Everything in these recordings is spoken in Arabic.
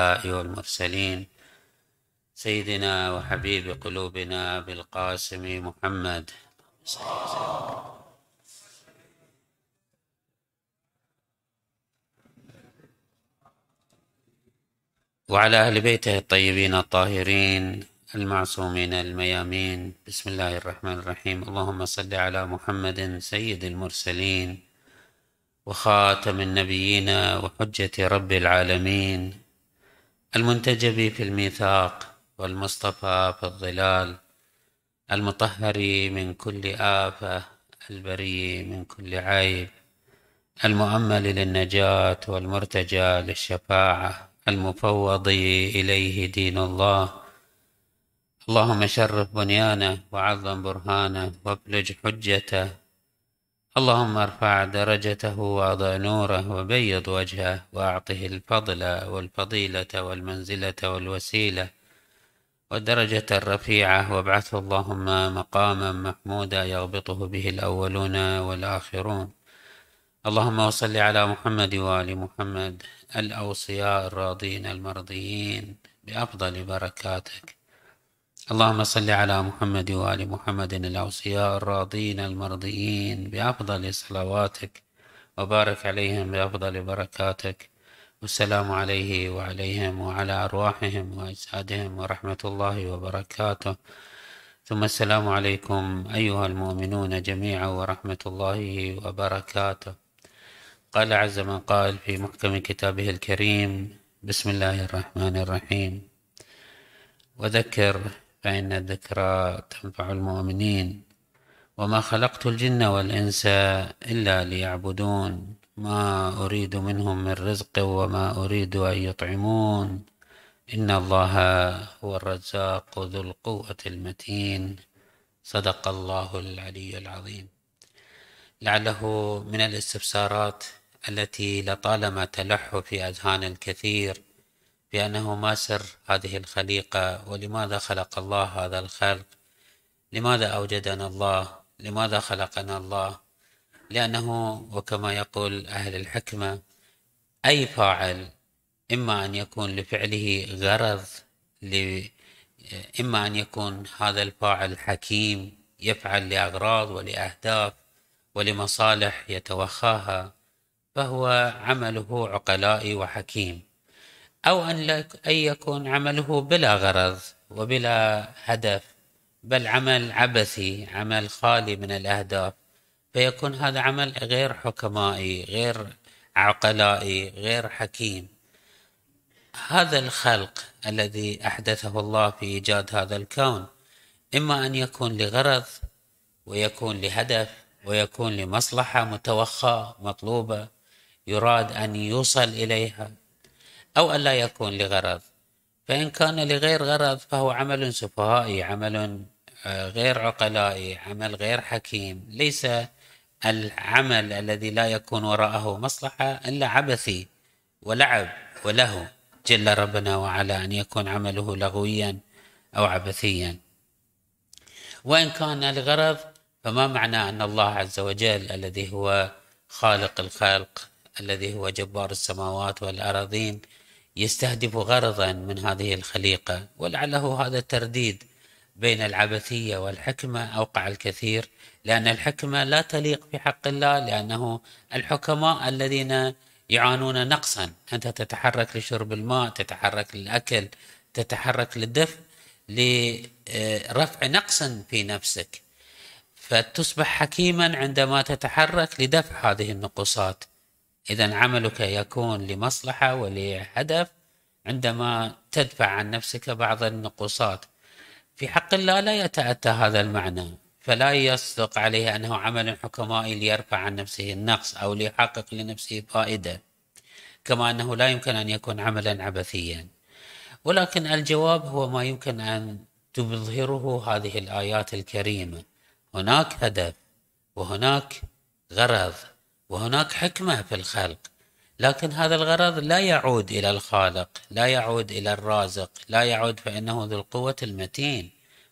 والمرسلين سيدنا وحبيب قلوبنا بالقاسم محمد. وعلى أهل بيته الطيبين الطاهرين المعصومين الميامين. بسم الله الرحمن الرحيم. اللهم صل على محمد سيد المرسلين وخاتم النبيين وحجة رب العالمين. المنتجب في الميثاق والمصطفى في الظلال المطهر من كل آفة البري من كل عيب المؤمل للنجاة والمرتجى للشفاعة المفوض إليه دين الله. اللهم شرف بنيانه وعظم برهانه وابلج حجته اللهم ارفع درجته واضع نوره وبيض وجهه واعطه الفضل والفضيلة والمنزلة والوسيلة والدرجة الرفيعة وابعثه اللهم مقاما محمودا يغبطه به الأولون والآخرون. اللهم صل على محمد وآل محمد الأوصياء الراضين المرضيين بأفضل بركاتك. اللهم صل على محمد وآل محمد الأوصياء الراضين المرضيين بأفضل صلواتك وبارك عليهم بأفضل بركاتك. والسلام عليه وعليهم وعلى أرواحهم وأجسادهم ورحمة الله وبركاته. ثم السلام عليكم أيها المؤمنون جميعا ورحمة الله وبركاته. قال عز من قال في محكم كتابه الكريم بسم الله الرحمن الرحيم. وذكر فإن الذكرى تنفع المؤمنين. وما خلقت الجن والإنس إلا ليعبدون. ما أريد منهم من رزق وما أريد أن يطعمون. إن الله هو الرزاق ذو القوة المتين. صدق الله العلي العظيم. لعله من الاستفسارات التي لطالما تلح في أذهان الكثير. بأنه ما سر هذه الخليقة ولماذا خلق الله هذا الخلق؟ لماذا أوجدنا الله؟ لماذا خلقنا الله؟ لأنه وكما يقول أهل الحكمة أي فاعل إما أن يكون لفعله غرض إما أن يكون هذا الفاعل حكيم يفعل لأغراض ولأهداف ولمصالح يتوخاها فهو عمله عقلائي وحكيم. أو أن, أن يكون عمله بلا غرض وبلا هدف بل عمل عبثي عمل خالي من الأهداف. فيكون هذا عمل غير حكمائي غير عقلائي غير حكيم. هذا الخلق الذي أحدثه الله في إيجاد هذا الكون إما أن يكون لغرض ويكون لهدف ويكون لمصلحة متوخاة مطلوبة يراد أن يوصل إليها. أو أن لا يكون لغرض. فإن كان لغير غرض فهو عمل سفهائي عمل آه، غير عقلائي عمل غير حكيم. ليس العمل الذي لا يكون وراءه مصلحة إلا عبثي ولعب وله جل ربنا وعلا أن يكون عمله لغويا أو عبثيا. وإن كان لغرض فما معنى أن الله عز وجل الذي هو خالق الخلق الذي هو جبار السماوات والأراضين يستهدف غرضا من هذه الخليقة ولعله هذا الترديد بين العبثية والحكمة أوقع الكثير لأن الحكمة لا تليق في حق الله لأنه الحكماء الذين يعانون نقصا. أنت تتحرك لشرب الماء تتحرك للأكل تتحرك للدفء لرفع نقص في نفسك. فتصبح حكيما عندما تتحرك لدفع هذه النقصات. إذا عملك يكون لمصلحة ولهدف عندما تدفع عن نفسك بعض النقوصات في حق الله لا يتأتى هذا المعنى فلا يصدق عليه أنه عمل حكمائي ليرفع عن نفسه النقص أو ليحقق لنفسه فائدة كما أنه لا يمكن أن يكون عملا عبثيا. ولكن الجواب هو ما يمكن أن تظهره هذه الآيات الكريمة. هناك هدف وهناك غرض. وهناك حكمة في الخلق. لكن هذا الغرض لا يعود إلى الخالق لا يعود إلى الرازق لا يعود فإنه ذو القوة المتين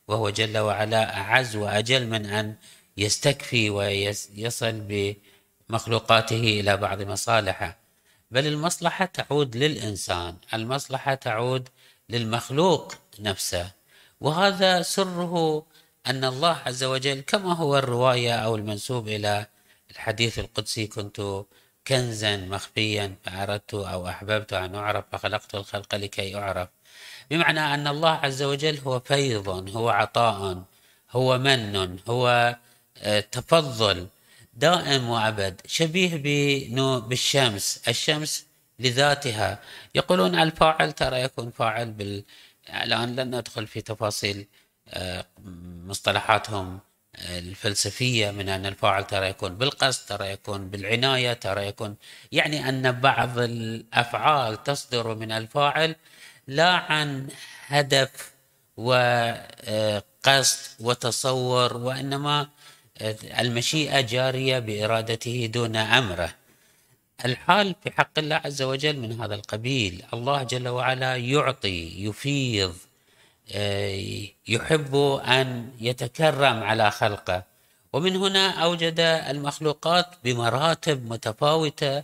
وهو جل وعلا أعز وأجل من أن يستكفي ويصل بمخلوقاته إلى بعض مصالحه. بل المصلحة تعود للإنسان المصلحة تعود للمخلوق نفسه. وهذا سره أن الله عز وجل كما هو الرواية أو المنسوب إلى الحديث القدسي كنت كنزا مخفيا فأردت أو أحببت أن أعرف فخلقت الخلق لكي أعرف. بمعنى أن الله عز وجل هو فيض هو عطاء هو من هو آه، تفضل دائم وأبد شبيه بالشمس الشمس لذاتها. يقولون الفاعل ترى يكون فاعل بال الآن لن ندخل في تفاصيل آه، مصطلحاتهم. الفلسفية من أن الفاعل ترى يكون بالقصد ترى يكون بالعناية ترى يكون يعني أن بعض الأفعال تصدر من الفاعل لا عن هدف وقصد وتصور وإنما المشيئة جارية بإرادته دون أمره. الحال في حق الله عز وجل من هذا القبيل الله جل وعلا يعطي يفيض آه، يحب أن يتكرم على خلقه. ومن هنا أوجد المخلوقات بمراتب متفاوتة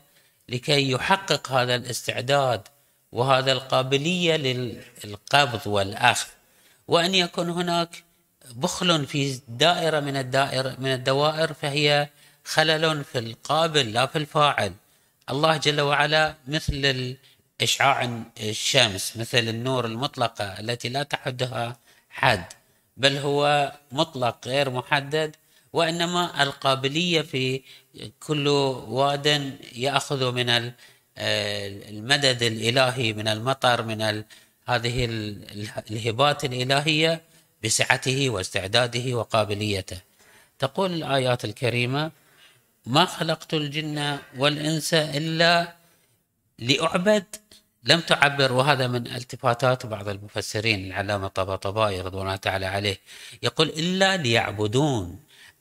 لكي يحقق هذا الاستعداد وهذا القابلية للقبض والأخذ. وأن يكون هناك بخل في دائرة من الدائرة من الدوائر فهي خلل في القابل لا في الفاعل. الله جل وعلا مثل إشعاع الشمس مثل النور المطلقة التي لا تحدها حد بل هو مطلق غير محدد وإنما القابلية في كل واد يأخذ من المدد الإلهي من المطر من هذه الهبات الإلهية بسعته واستعداده وقابليته. تقول الآيات الكريمة ما خلقت الجن والإنس إلا لأعبد لم تعبر وهذا من التفاتات بعض المفسرين العلامة طباطبائي رضوان الله تعالى عليه. يقول إلا ليعبدون.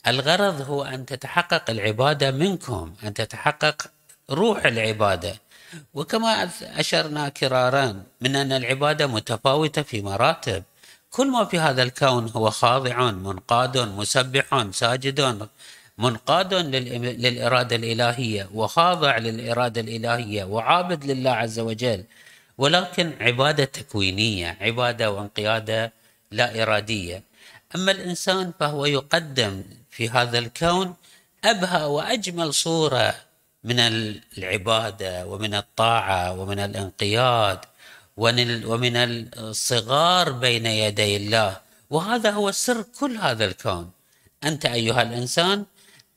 الغرض هو أن تتحقق العبادة منكم أن تتحقق روح العبادة. وكما أشرنا كرارا من أن العبادة متفاوتة في مراتب. كل ما في هذا الكون هو خاضع منقاد مسبح ساجد منقاد للإرادة الإلهية وخاضع للإرادة الإلهية وعابد لله عز وجل. ولكن عبادة تكوينية عبادة وانقيادة لا إرادية. أما الإنسان فهو يقدم في هذا الكون أبهى وأجمل صورة من العبادة ومن الطاعة ومن الانقياد ومن الصغار بين يدي الله. وهذا هو سر كل هذا الكون. أنت أيها الإنسان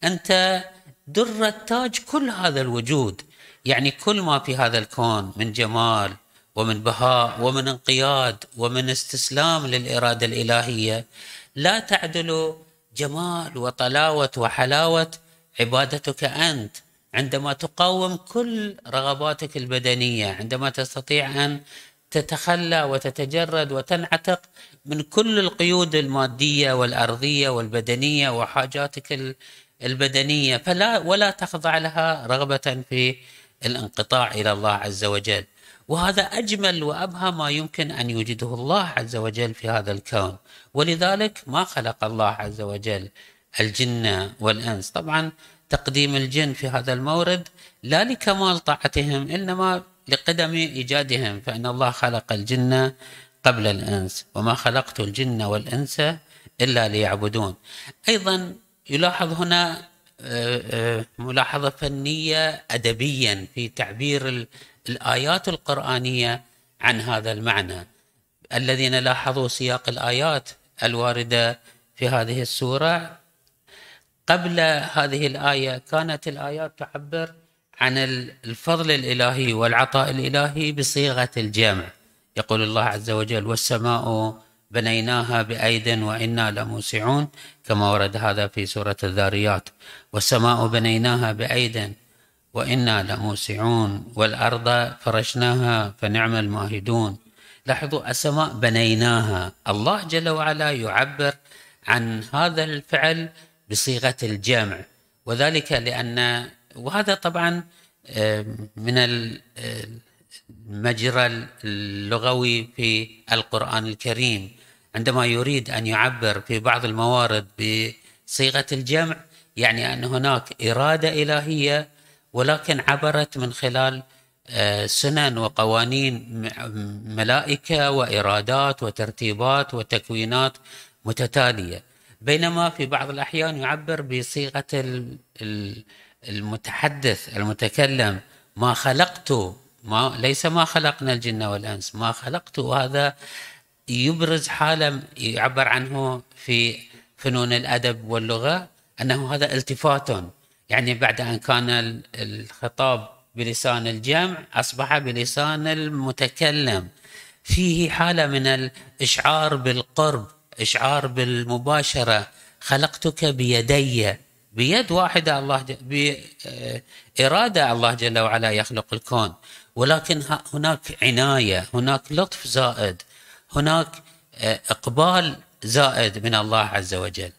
أنت در التاج كل هذا الوجود. يعني كل ما في هذا الكون من جمال ومن بهاء ومن انقياد ومن استسلام للإرادة الإلهية لا تعدل جمال وطلاوة وحلاوة عبادتك أنت. عندما تقاوم كل رغباتك البدنية عندما تستطيع أن تتخلى وتتجرد وتنعتق من كل القيود المادية والأرضية والبدنية وحاجاتك البدنية فلا ولا تخضع لها رغبة في الانقطاع إلى الله عز وجل. وهذا أجمل وأبهى ما يمكن أن يوجده الله عز وجل في هذا الكون. ولذلك ما خلق الله عز وجل الجن والإنس. طبعا تقديم الجن في هذا المورد لا لكمال طاعتهم إنما لقدم إيجادهم فإن الله خلق الجن قبل الإنس وما خلقت الجن والإنس إلا ليعبدون. أيضا يلاحظ هنا آه، آه، ملاحظة فنية أدبيا في تعبير الآيات القرآنية عن هذا المعنى. الذين لاحظوا سياق الآيات الواردة في هذه السورة قبل هذه الآية كانت الآيات تعبر عن الفضل الإلهي والعطاء الإلهي بصيغة الجمع. يقول الله عز وجل والسماء بنيناها بأيد وإنا لموسعون كما ورد هذا في سورة الذاريات. والسماء بنيناها بأيد وإنا لموسعون والأرض فرشناها فنعم الماهدون لاحظوا السماء بنيناها. الله جل وعلا يعبر عن هذا الفعل بصيغة الجمع. وذلك لأن وهذا طبعا من المجرى اللغوي في القرآن الكريم. عندما يريد أن يعبر في بعض الموارد بصيغة الجمع يعني أن هناك إرادة إلهية ولكن عبرت من خلال آه، سنن وقوانين ملائكة وإرادات وترتيبات وتكوينات متتالية. بينما في بعض الأحيان يعبر بصيغة المتحدث المتكلم ما خلقت ما ليس ما خلقنا الجن والإنس ما خلقت هذا يبرز حالة يعبر عنه في فنون الأدب واللغة أنه هذا التفات يعني بعد أن كان الخطاب بلسان الجمع أصبح بلسان المتكلم. فيه حالة من الإشعار بالقرب إشعار بالمباشرة. خلقتك بيدي. بيد واحدة الله بإرادة الله جل وعلا يخلق الكون. ولكن هناك عناية هناك لطف زائد هناك آه، إقبال زائد من الله عز وجل.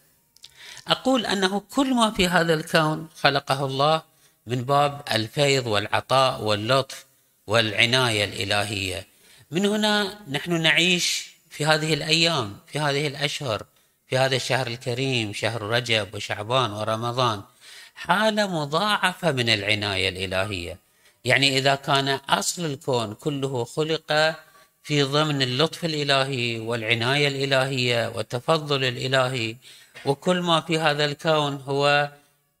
أقول أنه كل ما في هذا الكون خلقه الله من باب الفيض والعطاء واللطف والعناية الإلهية. من هنا نحن نعيش في هذه الأيام في هذه الأشهر في هذا الشهر الكريم شهر رجب وشعبان ورمضان حالة مضاعفة من العناية الإلهية. يعني إذا كان أصل الكون كله خلق في ضمن اللطف الإلهي والعناية الإلهية والتفضل الإلهي وكل ما في هذا الكون هو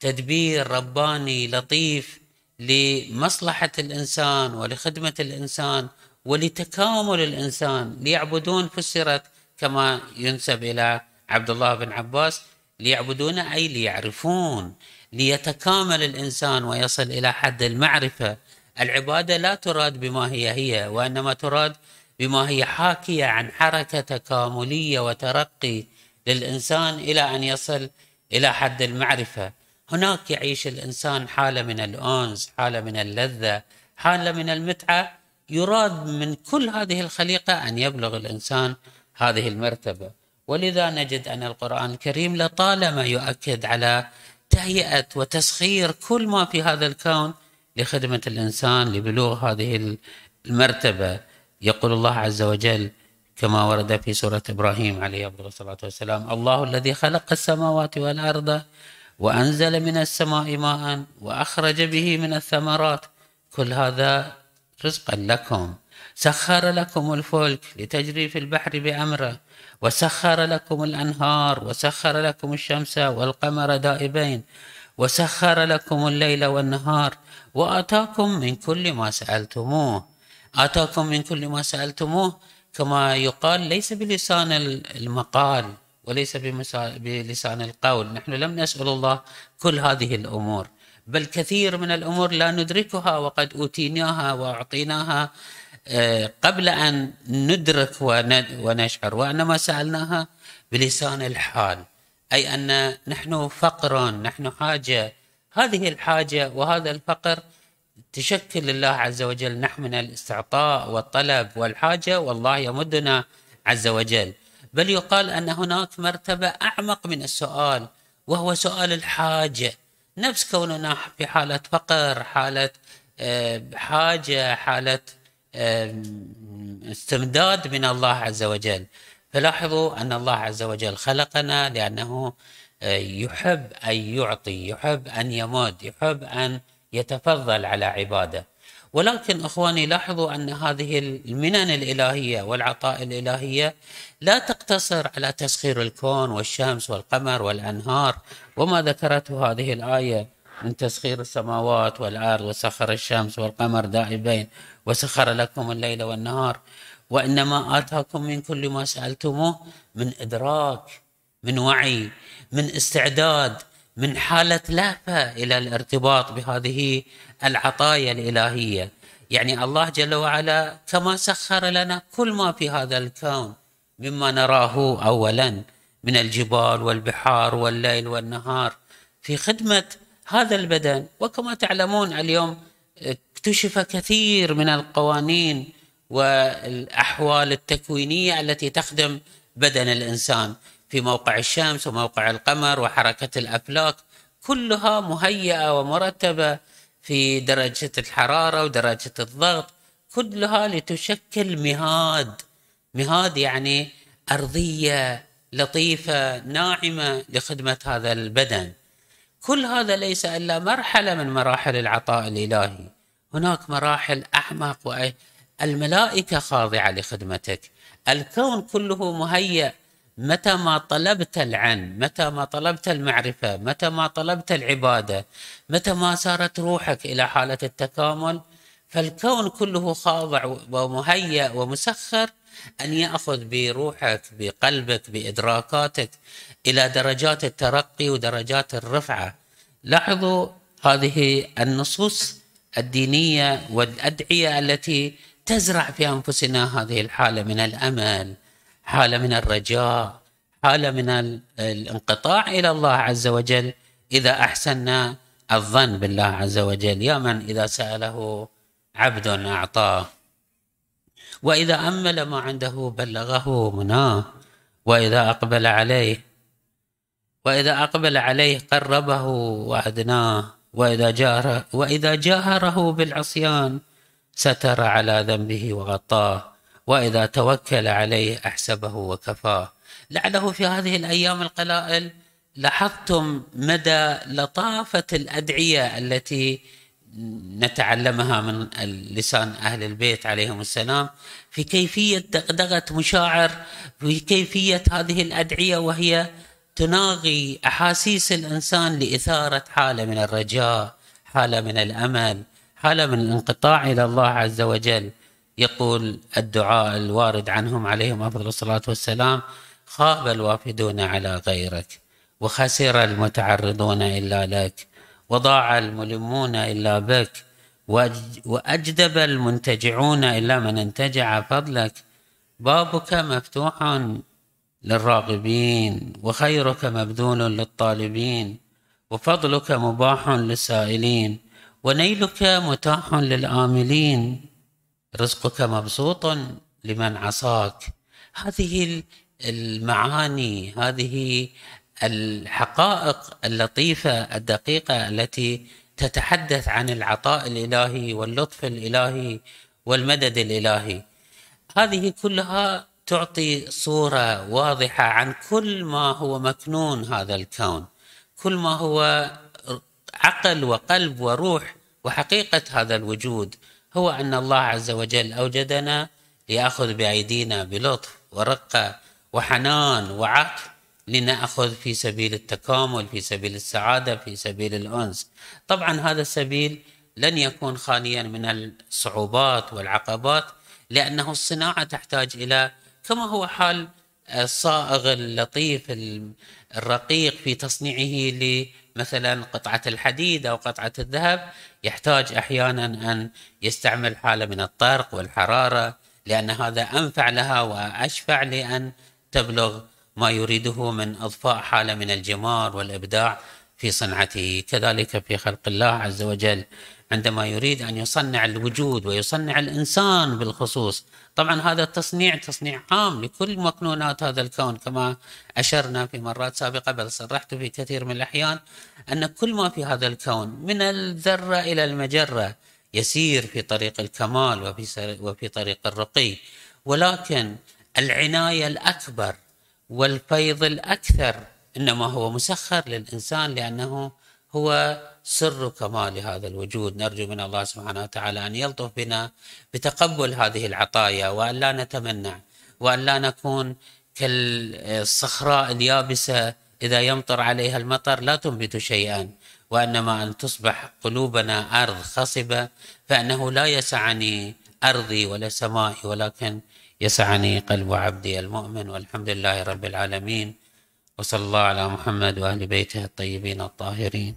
تدبير رباني لطيف لمصلحة الإنسان ولخدمة الإنسان ولتكامل الإنسان ليعبدون فسرت كما ينسب إلى عبد الله بن عباس ليعبدون أي ليعرفون ليتكامل الإنسان ويصل إلى حد المعرفة. العبادة لا تراد بما هي هي وإنما تراد بما هي حاكية عن حركة تكاملية وترقي للإنسان إلى أن يصل إلى حد المعرفة. هناك يعيش الإنسان حالة من الأنس حالة من اللذة حالة من المتعة. يراد من كل هذه الخليقة أن يبلغ الإنسان هذه المرتبة. ولذا نجد أن القرآن الكريم لطالما يؤكد على تهيئة وتسخير كل ما في هذا الكون لخدمة الإنسان لبلوغ هذه المرتبة. يقول الله عز وجل كما ورد في سورة إبراهيم عليه الصلاة والسلام الله الذي خلق السماوات والأرض وأنزل من السماء ماء وأخرج به من الثمرات. كل هذا رزقا لكم. سخر لكم الفلك لتجري في البحر بأمره وسخر لكم الأنهار وسخر لكم الشمس والقمر دائبين. وسخر لكم الليل والنهار وآتاكم من كل ما سألتموه. آتاكم من كل ما سألتموه كما يقال ليس بلسان المقال وليس بلسان القول. نحن لم نسأل الله كل هذه الأمور بل كثير من الأمور لا ندركها وقد أوتيناها وأعطيناها آه، قبل أن ندرك ونشعر. وإنما سألناها بلسان الحال. أي أن نحن فقر نحن حاجة. هذه الحاجة وهذا الفقر تشكل لله عز وجل. نحن من الاستعطاء والطلب والحاجة والله يمدنا عز وجل. بل يقال أن هناك مرتبة أعمق من السؤال وهو سؤال الحاجة. نفس كوننا في حالة فقر حالة آه، حاجة حالة استمداد من الله عز وجل. فلاحظوا أن الله عز وجل خلقنا لأنه آه، يحب أن يعطي يحب أن يمد يحب أن يتفضل على عباده. ولكن إخواني لاحظوا أن هذه المنن الإلهية والعطاء الإلهية لا تقتصر على تسخير الكون والشمس والقمر والأنهار وما ذكرته هذه الآية من تسخير السماوات والأرض وسخر الشمس والقمر دائبين وسخر لكم الليل والنهار. وإنما آتاكم من كل ما سألتموه من إدراك من وعي من استعداد من حالة لهفه إلى الارتباط بهذه العطايا الإلهية. يعني الله جل وعلا كما سخر لنا كل ما في هذا الكون مما نراه اولا من الجبال والبحار والليل والنهار. في خدمة هذا البدن وكما تعلمون اليوم اكتشف كثير من القوانين والأحوال التكوينية التي تخدم بدن الإنسان في موقع الشمس وموقع القمر وحركة الأفلاك كلها مهيئة ومرتبة في درجة الحرارة ودرجة الضغط كلها لتشكل مهاد. مهاد يعني أرضية لطيفة ناعمة لخدمة هذا البدن. كل هذا ليس إلا مرحلة من مراحل العطاء الإلهي. هناك مراحل أعمق الملائكة خاضعة لخدمتك. الكون كله مهيأ متى ما طلبت العلم متى ما طلبت المعرفة متى ما طلبت العبادة متى ما سارت روحك إلى حالة التكامل. فالكون كله خاضع ومهيأ ومسخر أن يأخذ بروحك بقلبك بإدراكاتك إلى درجات الترقي ودرجات الرفعة. لاحظوا هذه النصوص الدينية والأدعية التي تزرع في أنفسنا هذه الحالة من الأمل حالة من الرجاء حالة من الانقطاع إلى الله عز وجل. إذا أحسنا الظن بالله عز وجل. يا من إذا سأله عبد أعطاه. وإذا أمل ما عنده بلغه مناه. وإذا أقبل عليه وإذا أقبل عليه قربه وأدناه. وإذا جاره وإذا جاهره بالعصيان. ستر على ذنبه وغطاه وإذا توكل عليه أحسبه وكفاه. لعله في هذه الأيام القلائل لاحظتم مدى لطافة الأدعية التي نتعلمها من لسان أهل البيت عليهم السلام في كيفية دغدغة مشاعر في كيفية هذه الأدعية وهي تناغي أحاسيس الإنسان لإثارة حالة من الرجاء حالة من الأمل. حالة من الانقطاع إلى الله عز وجل. يقول الدعاء الوارد عنهم عليهم أفضل الصلاة والسلام خاب الوافدون على غيرك وخسر المتعرضون إلا لك وضاع الملمون إلا بك وأجدب المنتجعون إلا من انتجع فضلك. بابك مفتوح للراغبين وخيرك مبذول للطالبين وفضلك مباح للسائلين ونيلك متاح للآملين رزقك مبسوط لمن عصاك. هذه المعاني هذه الحقائق اللطيفة الدقيقة التي تتحدث عن العطاء الإلهي واللطف الإلهي والمدد الإلهي. هذه كلها تعطي صورة واضحة عن كل ما هو مكنون هذا الكون. كل ما هو عقل وقلب وروح وحقيقة هذا الوجود هو أن الله عز وجل أوجدنا ليأخذ بأيدينا بلطف ورقة وحنان وعطف لنأخذ في سبيل التكامل في سبيل السعادة في سبيل الأنس. طبعا هذا السبيل لن يكون خاليا من الصعوبات والعقبات لأنه الصناعة تحتاج إلى كما هو حال الصائغ اللطيف الرقيق في تصنيعه لمثلا قطعة الحديد أو قطعة الذهب يحتاج أحيانا أن يستعمل حالة من الطرق والحرارة لأن هذا أنفع لها وأشفع لأن تبلغ ما يريده من أضفاء حالة من الجمال والإبداع. في صنعته. كذلك في خلق الله عز وجل عندما يريد أن يصنع الوجود ويصنع الإنسان بالخصوص. طبعا هذا التصنيع تصنيع عام لكل مكنونات هذا الكون كما أشرنا في مرات سابقة بل صرحت في كثير من الأحيان أن كل ما في هذا الكون من الذرة إلى المجرة يسير في طريق الكمال وفي وفي طريق الرقي. ولكن العناية الأكبر والفيض الأكثر إنما هو مسخر للإنسان لأنه هو سر كمال هذا الوجود. نرجو من الله سبحانه وتعالى أن يلطف بنا بتقبل هذه العطايا وأن لا نتمنع وأن لا نكون كالصخراء اليابسة إذا يمطر عليها المطر لا تنبت شيئا وإنما أن تصبح قلوبنا أرض خصبة فإنه لا يسعني أرضي ولا سمائي ولكن يسعني قلب عبدي المؤمن والحمد لله رب العالمين. وصلى الله على محمد وأهل بيته الطيبين الطاهرين.